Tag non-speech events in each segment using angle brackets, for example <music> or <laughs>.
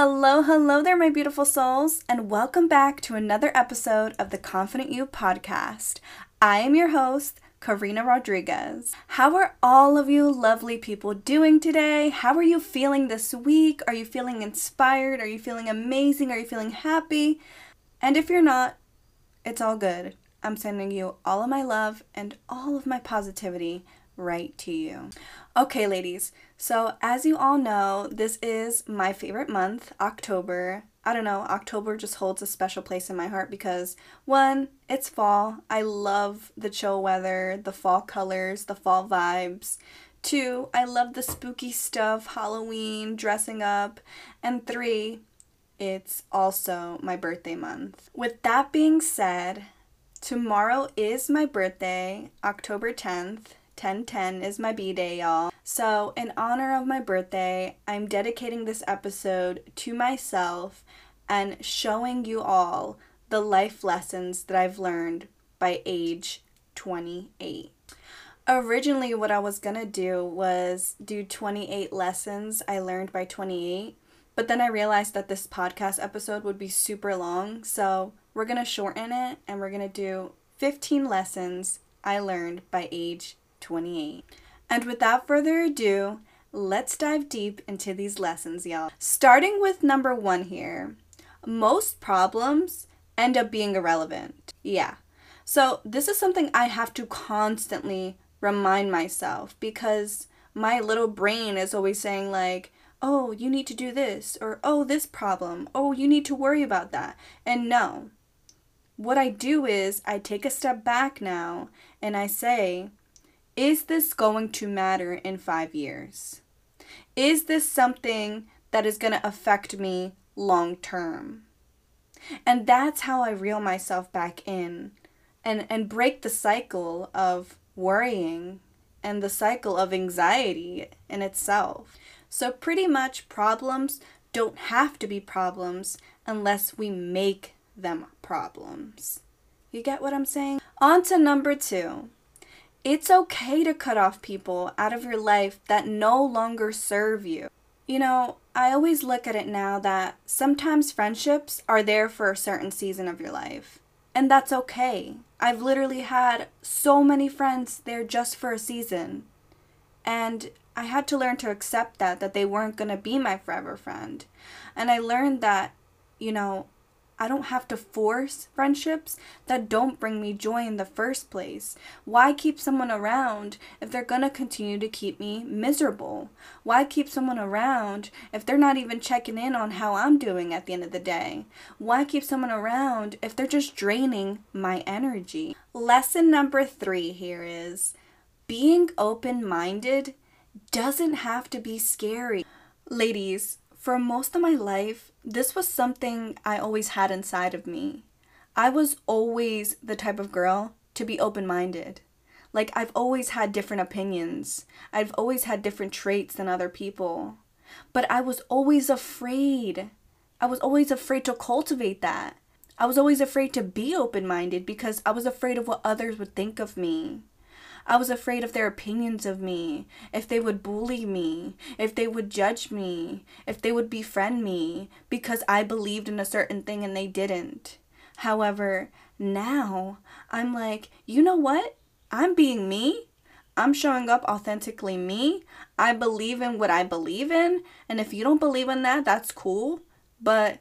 Hello, hello there, my beautiful souls, and welcome back to another episode of the Confident You podcast. I am your host, Karina Rodriguez. How are all of you lovely people doing today? How are you feeling this week? Are you feeling inspired? Are you feeling amazing? Are you feeling happy? And if you're not, it's all good. I'm sending you all of my love and all of my positivity right to you. Okay, ladies, so as you all know, this is my favorite month, October. I don't know, October just holds a special place in my heart because one, it's fall. I love the chill weather, the fall colors, the fall vibes. Two, I love the spooky stuff, Halloween, dressing up. And three, it's also my birthday month. With that being said, tomorrow is my birthday, October 10th. 1010 is my B day, y'all. So, in honor of my birthday, I'm dedicating this episode to myself and showing you all the life lessons that I've learned by age 28. Originally, what I was gonna do was do 28 lessons I learned by 28, but then I realized that this podcast episode would be super long, so we're gonna shorten it and we're gonna do 15 lessons I learned by age 28. And without further ado, let's dive deep into these lessons, y'all. Starting with number one here most problems end up being irrelevant. Yeah. So, this is something I have to constantly remind myself because my little brain is always saying, like, oh, you need to do this, or oh, this problem, oh, you need to worry about that. And no. What I do is I take a step back now and I say, is this going to matter in five years? Is this something that is going to affect me long term? And that's how I reel myself back in and, and break the cycle of worrying and the cycle of anxiety in itself. So, pretty much, problems don't have to be problems unless we make them problems. You get what I'm saying? On to number two it's okay to cut off people out of your life that no longer serve you. You know, I always look at it now that sometimes friendships are there for a certain season of your life. And that's okay. I've literally had so many friends there just for a season. And I had to learn to accept that, that they weren't going to be my forever friend. And I learned that, you know, I don't have to force friendships that don't bring me joy in the first place. Why keep someone around if they're gonna continue to keep me miserable? Why keep someone around if they're not even checking in on how I'm doing at the end of the day? Why keep someone around if they're just draining my energy? Lesson number three here is being open minded doesn't have to be scary. Ladies, for most of my life, this was something I always had inside of me. I was always the type of girl to be open minded. Like, I've always had different opinions, I've always had different traits than other people. But I was always afraid. I was always afraid to cultivate that. I was always afraid to be open minded because I was afraid of what others would think of me. I was afraid of their opinions of me, if they would bully me, if they would judge me, if they would befriend me because I believed in a certain thing and they didn't. However, now I'm like, you know what? I'm being me. I'm showing up authentically me. I believe in what I believe in. And if you don't believe in that, that's cool. But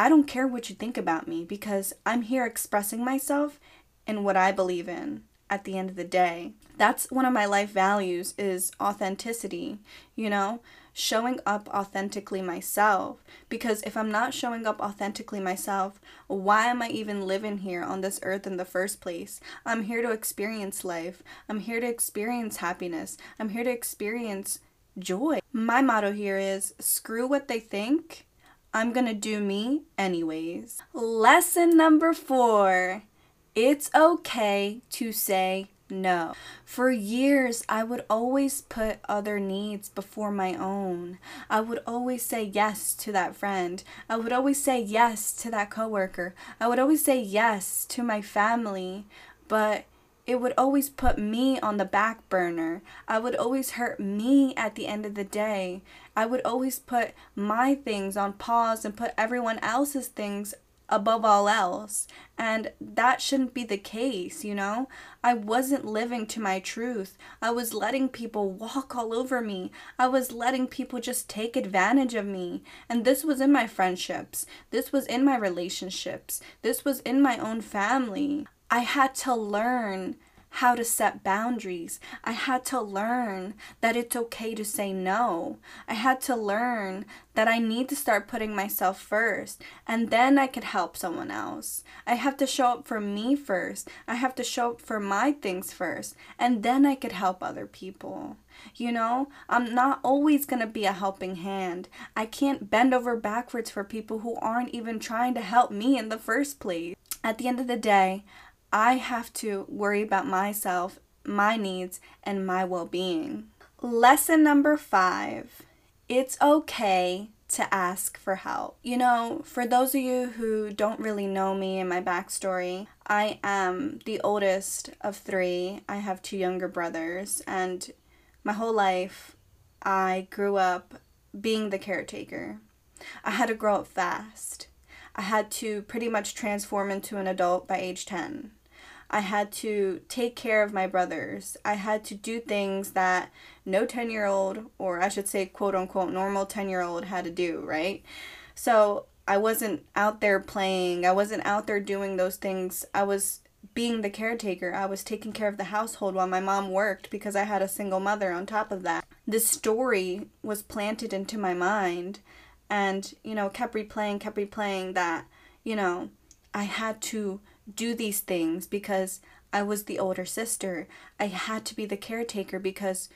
I don't care what you think about me because I'm here expressing myself in what I believe in at the end of the day. That's one of my life values is authenticity, you know, showing up authentically myself because if I'm not showing up authentically myself, why am I even living here on this earth in the first place? I'm here to experience life. I'm here to experience happiness. I'm here to experience joy. My motto here is screw what they think. I'm to do me anyways. Lesson number 4 it's okay to say no. For years, I would always put other needs before my own. I would always say yes to that friend. I would always say yes to that coworker. I would always say yes to my family. But it would always put me on the back burner. I would always hurt me at the end of the day. I would always put my things on pause and put everyone else's things above all else. And that shouldn't be the case, you know? I wasn't living to my truth. I was letting people walk all over me. I was letting people just take advantage of me. And this was in my friendships. This was in my relationships. This was in my own family. I had to learn how to set boundaries. I had to learn that it's okay to say no. I had to learn that I need to start putting myself first and then I could help someone else. I have to show up for me first. I have to show up for my things first and then I could help other people. You know, I'm not always going to be a helping hand. I can't bend over backwards for people who aren't even trying to help me in the first place. At the end of the day, I have to worry about myself, my needs, and my well being. Lesson number five it's okay to ask for help. You know, for those of you who don't really know me and my backstory, I am the oldest of three. I have two younger brothers, and my whole life I grew up being the caretaker. I had to grow up fast. I had to pretty much transform into an adult by age 10. I had to take care of my brothers. I had to do things that no 10 year old, or I should say, quote unquote, normal 10 year old had to do, right? So I wasn't out there playing. I wasn't out there doing those things. I was being the caretaker. I was taking care of the household while my mom worked because I had a single mother on top of that. This story was planted into my mind and, you know, kept replaying, kept replaying that, you know, I had to do these things because I was the older sister. I had to be the caretaker because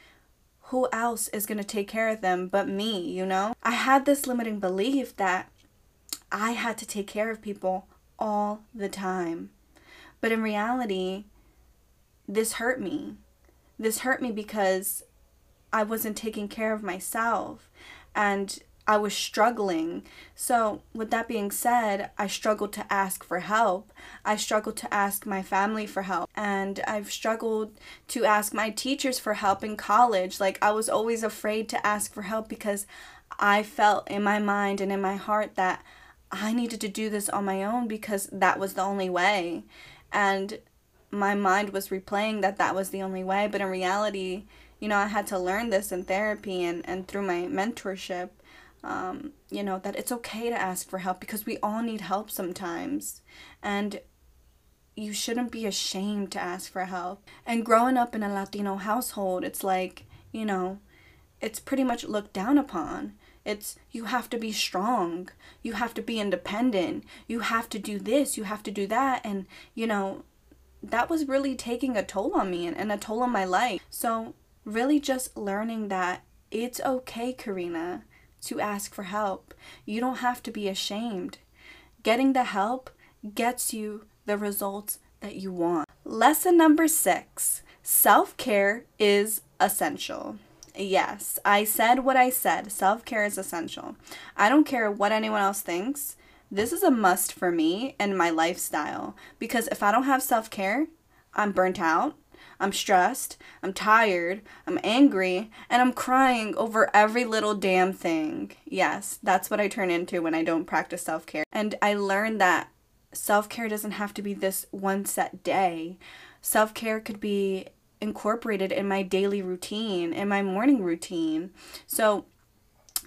who else is going to take care of them but me, you know? I had this limiting belief that I had to take care of people all the time. But in reality, this hurt me. This hurt me because I wasn't taking care of myself. And I was struggling. So, with that being said, I struggled to ask for help. I struggled to ask my family for help. And I've struggled to ask my teachers for help in college. Like, I was always afraid to ask for help because I felt in my mind and in my heart that I needed to do this on my own because that was the only way. And my mind was replaying that that was the only way. But in reality, you know, I had to learn this in therapy and, and through my mentorship um, you know, that it's okay to ask for help because we all need help sometimes. And you shouldn't be ashamed to ask for help. And growing up in a Latino household, it's like, you know, it's pretty much looked down upon. It's you have to be strong. You have to be independent. You have to do this. You have to do that. And, you know, that was really taking a toll on me and, and a toll on my life. So, really just learning that it's okay, Karina to ask for help. You don't have to be ashamed. Getting the help gets you the results that you want. Lesson number six self care is essential. Yes, I said what I said. Self care is essential. I don't care what anyone else thinks. This is a must for me and my lifestyle because if I don't have self care, I'm burnt out. I'm stressed, I'm tired, I'm angry, and I'm crying over every little damn thing. Yes, that's what I turn into when I don't practice self care. And I learned that self care doesn't have to be this one set day. Self care could be incorporated in my daily routine, in my morning routine. So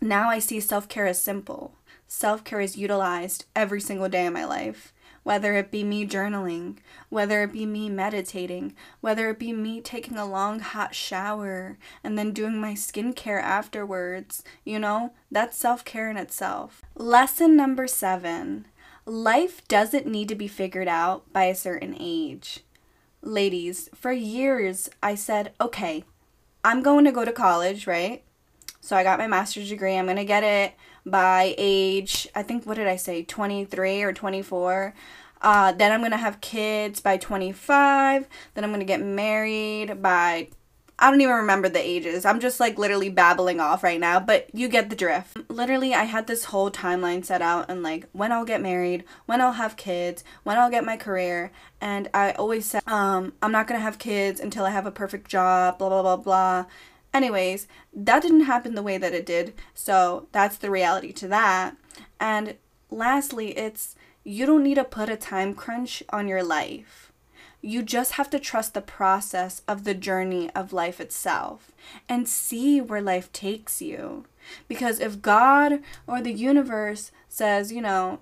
now I see self care as simple. Self care is utilized every single day of my life whether it be me journaling, whether it be me meditating, whether it be me taking a long hot shower and then doing my skincare afterwards, you know, that's self care in itself. Lesson number seven life doesn't need to be figured out by a certain age. Ladies, for years I said, okay, I'm going to go to college, right? So I got my master's degree. I'm going to get it by age, I think, what did I say, 23 or 24. Uh, then I'm going to have kids by 25. Then I'm going to get married by, I don't even remember the ages. I'm just like literally babbling off right now, but you get the drift. Literally, I had this whole timeline set out and like when I'll get married, when I'll have kids, when I'll get my career, and I always said, um, I'm not gonna have kids until I have a perfect job, blah blah blah blah. Anyways, that didn't happen the way that it did, so that's the reality to that. And lastly, it's you don't need to put a time crunch on your life. You just have to trust the process of the journey of life itself and see where life takes you. Because if God or the universe says, you know,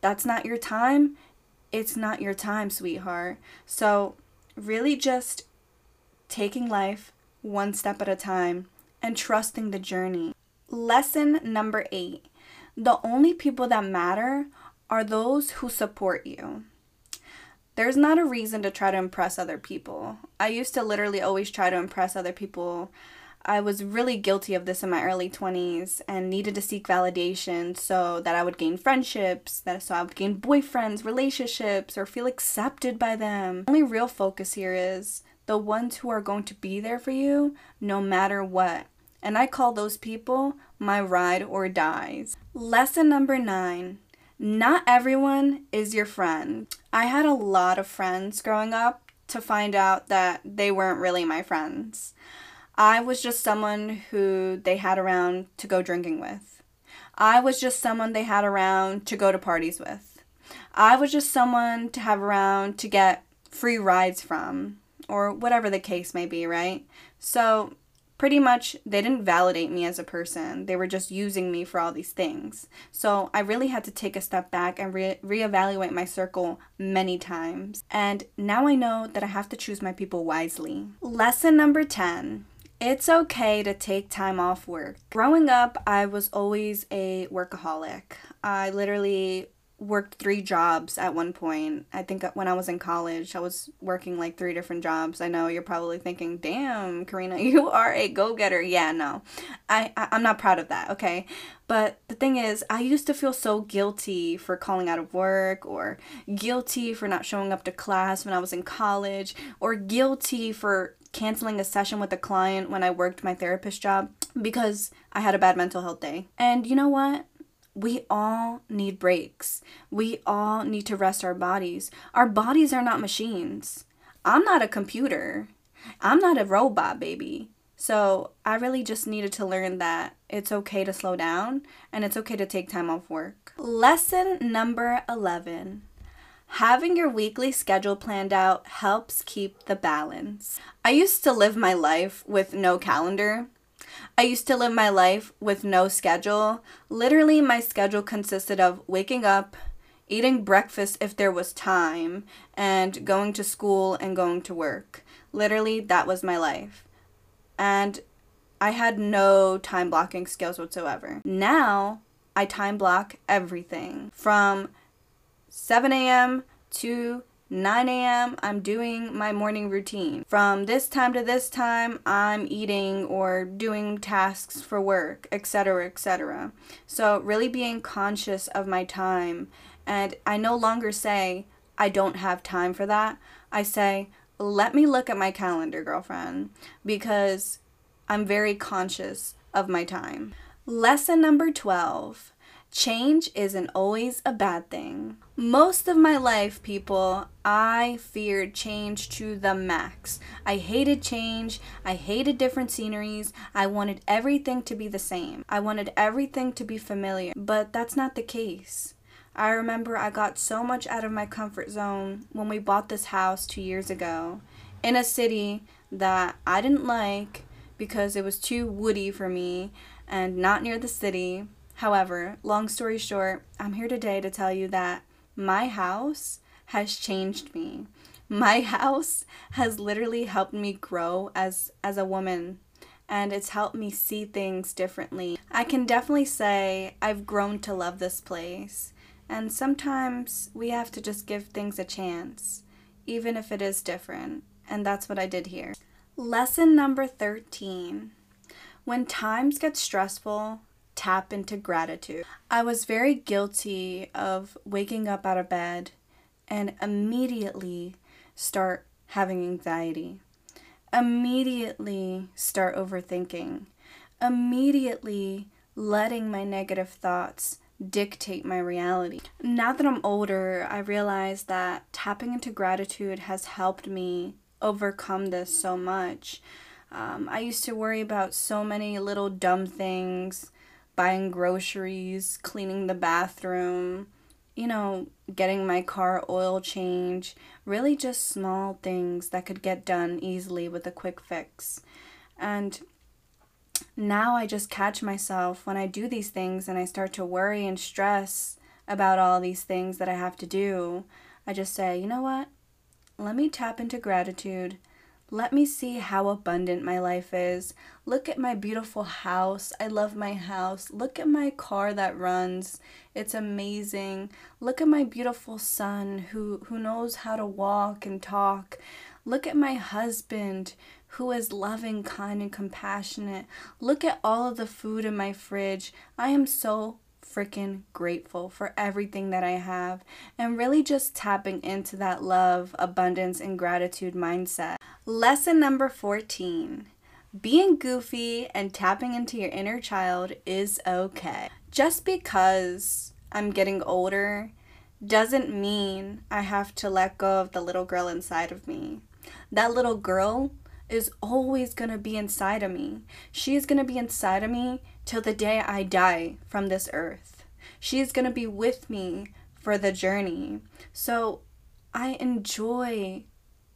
that's not your time, it's not your time, sweetheart. So, really just taking life one step at a time and trusting the journey. Lesson number eight the only people that matter are those who support you. There's not a reason to try to impress other people. I used to literally always try to impress other people. I was really guilty of this in my early 20s and needed to seek validation so that I would gain friendships, that so I would gain boyfriends, relationships, or feel accepted by them. The only real focus here is the ones who are going to be there for you no matter what. And I call those people my ride or dies. Lesson number nine not everyone is your friend. I had a lot of friends growing up to find out that they weren't really my friends. I was just someone who they had around to go drinking with. I was just someone they had around to go to parties with. I was just someone to have around to get free rides from, or whatever the case may be, right? So pretty much they didn't validate me as a person. They were just using me for all these things. So I really had to take a step back and re- reevaluate my circle many times. And now I know that I have to choose my people wisely. Lesson number 10 it's okay to take time off work. Growing up, I was always a workaholic. I literally worked three jobs at one point. I think when I was in college, I was working like three different jobs. I know you're probably thinking, "Damn, Karina, <laughs> you are a go-getter." Yeah, no. I, I I'm not proud of that, okay? But the thing is, I used to feel so guilty for calling out of work or guilty for not showing up to class when I was in college or guilty for canceling a session with a client when I worked my therapist job because I had a bad mental health day. And you know what? We all need breaks. We all need to rest our bodies. Our bodies are not machines. I'm not a computer. I'm not a robot, baby. So I really just needed to learn that it's okay to slow down and it's okay to take time off work. Lesson number 11 Having your weekly schedule planned out helps keep the balance. I used to live my life with no calendar. I used to live my life with no schedule. Literally, my schedule consisted of waking up, eating breakfast if there was time, and going to school and going to work. Literally, that was my life. And I had no time blocking skills whatsoever. Now, I time block everything from 7 a.m. to 9 a.m., I'm doing my morning routine. From this time to this time, I'm eating or doing tasks for work, etc., etc. So, really being conscious of my time. And I no longer say, I don't have time for that. I say, let me look at my calendar, girlfriend, because I'm very conscious of my time. Lesson number 12 Change isn't always a bad thing. Most of my life, people, I feared change to the max. I hated change. I hated different sceneries. I wanted everything to be the same. I wanted everything to be familiar. But that's not the case. I remember I got so much out of my comfort zone when we bought this house two years ago in a city that I didn't like because it was too woody for me and not near the city However, long story short, I'm here today to tell you that my house has changed me. My <laughs> house has literally helped me grow as as a woman and it's helped me see things differently. I can definitely say I've grown to love this place. And sometimes we have to just give things a chance, even if it is different. And that's what I did here. Lesson number 13. When times get stressful, tap into gratitude. I was very guilty of waking up out of bed and immediately start having anxiety. immediately start overthinking, immediately letting my negative thoughts dictate my reality. Now that I'm older, I realize that tapping into gratitude has helped me overcome this so much. Um, I used to worry about so many little dumb things buying groceries, cleaning the bathroom, you know, getting my car oil change, really just small things that could get done easily with a quick fix. And now I just catch myself when I do these things and I start to worry and stress about all these things that I have to do. I just say, you know what? Let me tap into gratitude. Let me see how abundant my life is. Look at my beautiful house. I love my house. Look at my car that runs. It's amazing. Look at my beautiful son who, who knows how to walk and talk. Look at my husband who is loving, kind, and compassionate. Look at all of the food in my fridge. I am so freaking grateful for everything that I have and really just tapping into that love, abundance, and gratitude mindset. Lesson number 14 being goofy and tapping into your inner child is okay. Just because I'm getting older doesn't mean I have to let go of the little girl inside of me. That little girl is always going to be inside of me. She is going to be inside of me till the day I die from this earth. She is going to be with me for the journey. So I enjoy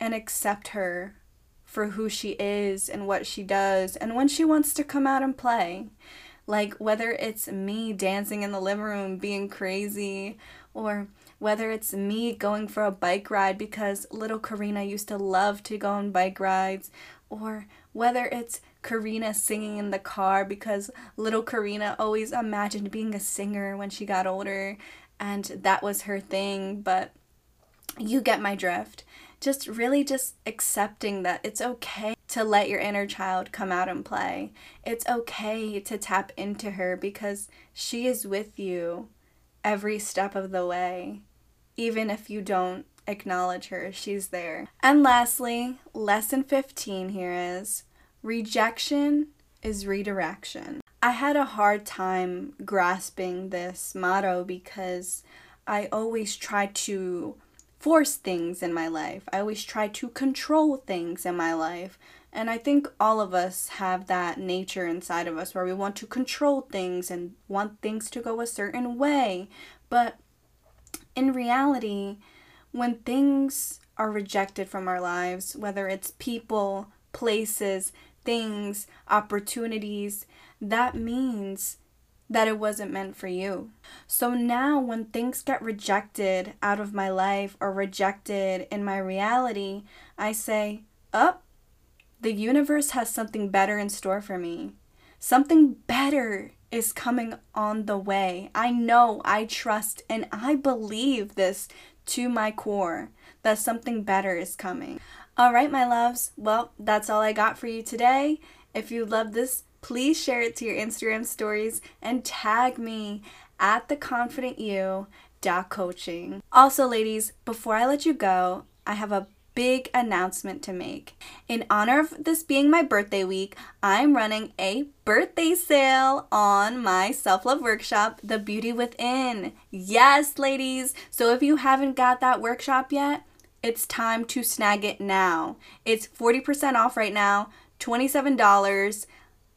and accept her for who she is and what she does and when she wants to come out and play. Like whether it's me dancing in the living room being crazy or whether it's me going for a bike ride because little Karina used to love to go on bike rides, or whether it's Karina singing in the car because little Karina always imagined being a singer when she got older and that was her thing, but you get my drift. Just really just accepting that it's okay to let your inner child come out and play. It's okay to tap into her because she is with you every step of the way even if you don't acknowledge her, she's there. And lastly, lesson 15 here is rejection is redirection. I had a hard time grasping this motto because I always try to force things in my life. I always try to control things in my life. And I think all of us have that nature inside of us where we want to control things and want things to go a certain way. But in reality, when things are rejected from our lives, whether it's people, places, things, opportunities, that means that it wasn't meant for you. So now, when things get rejected out of my life or rejected in my reality, I say, Up, oh, the universe has something better in store for me. Something better is coming on the way. I know, I trust, and I believe this to my core that something better is coming. All right, my loves. Well, that's all I got for you today. If you love this, please share it to your Instagram stories and tag me at the confident you coaching. Also, ladies, before I let you go, I have a big announcement to make. In honor of this being my birthday week, I'm running a birthday sale on my self love workshop, The Beauty Within. Yes, ladies. So if you haven't got that workshop yet, it's time to snag it now. It's 40% off right now, $27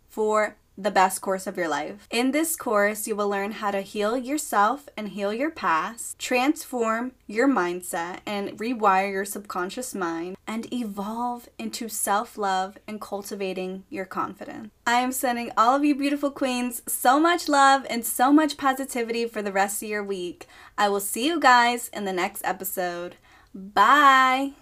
for the best course of your life. In this course, you will learn how to heal yourself and heal your past, transform your mindset and rewire your subconscious mind, and evolve into self love and cultivating your confidence. I am sending all of you beautiful queens so much love and so much positivity for the rest of your week. I will see you guys in the next episode. Bye.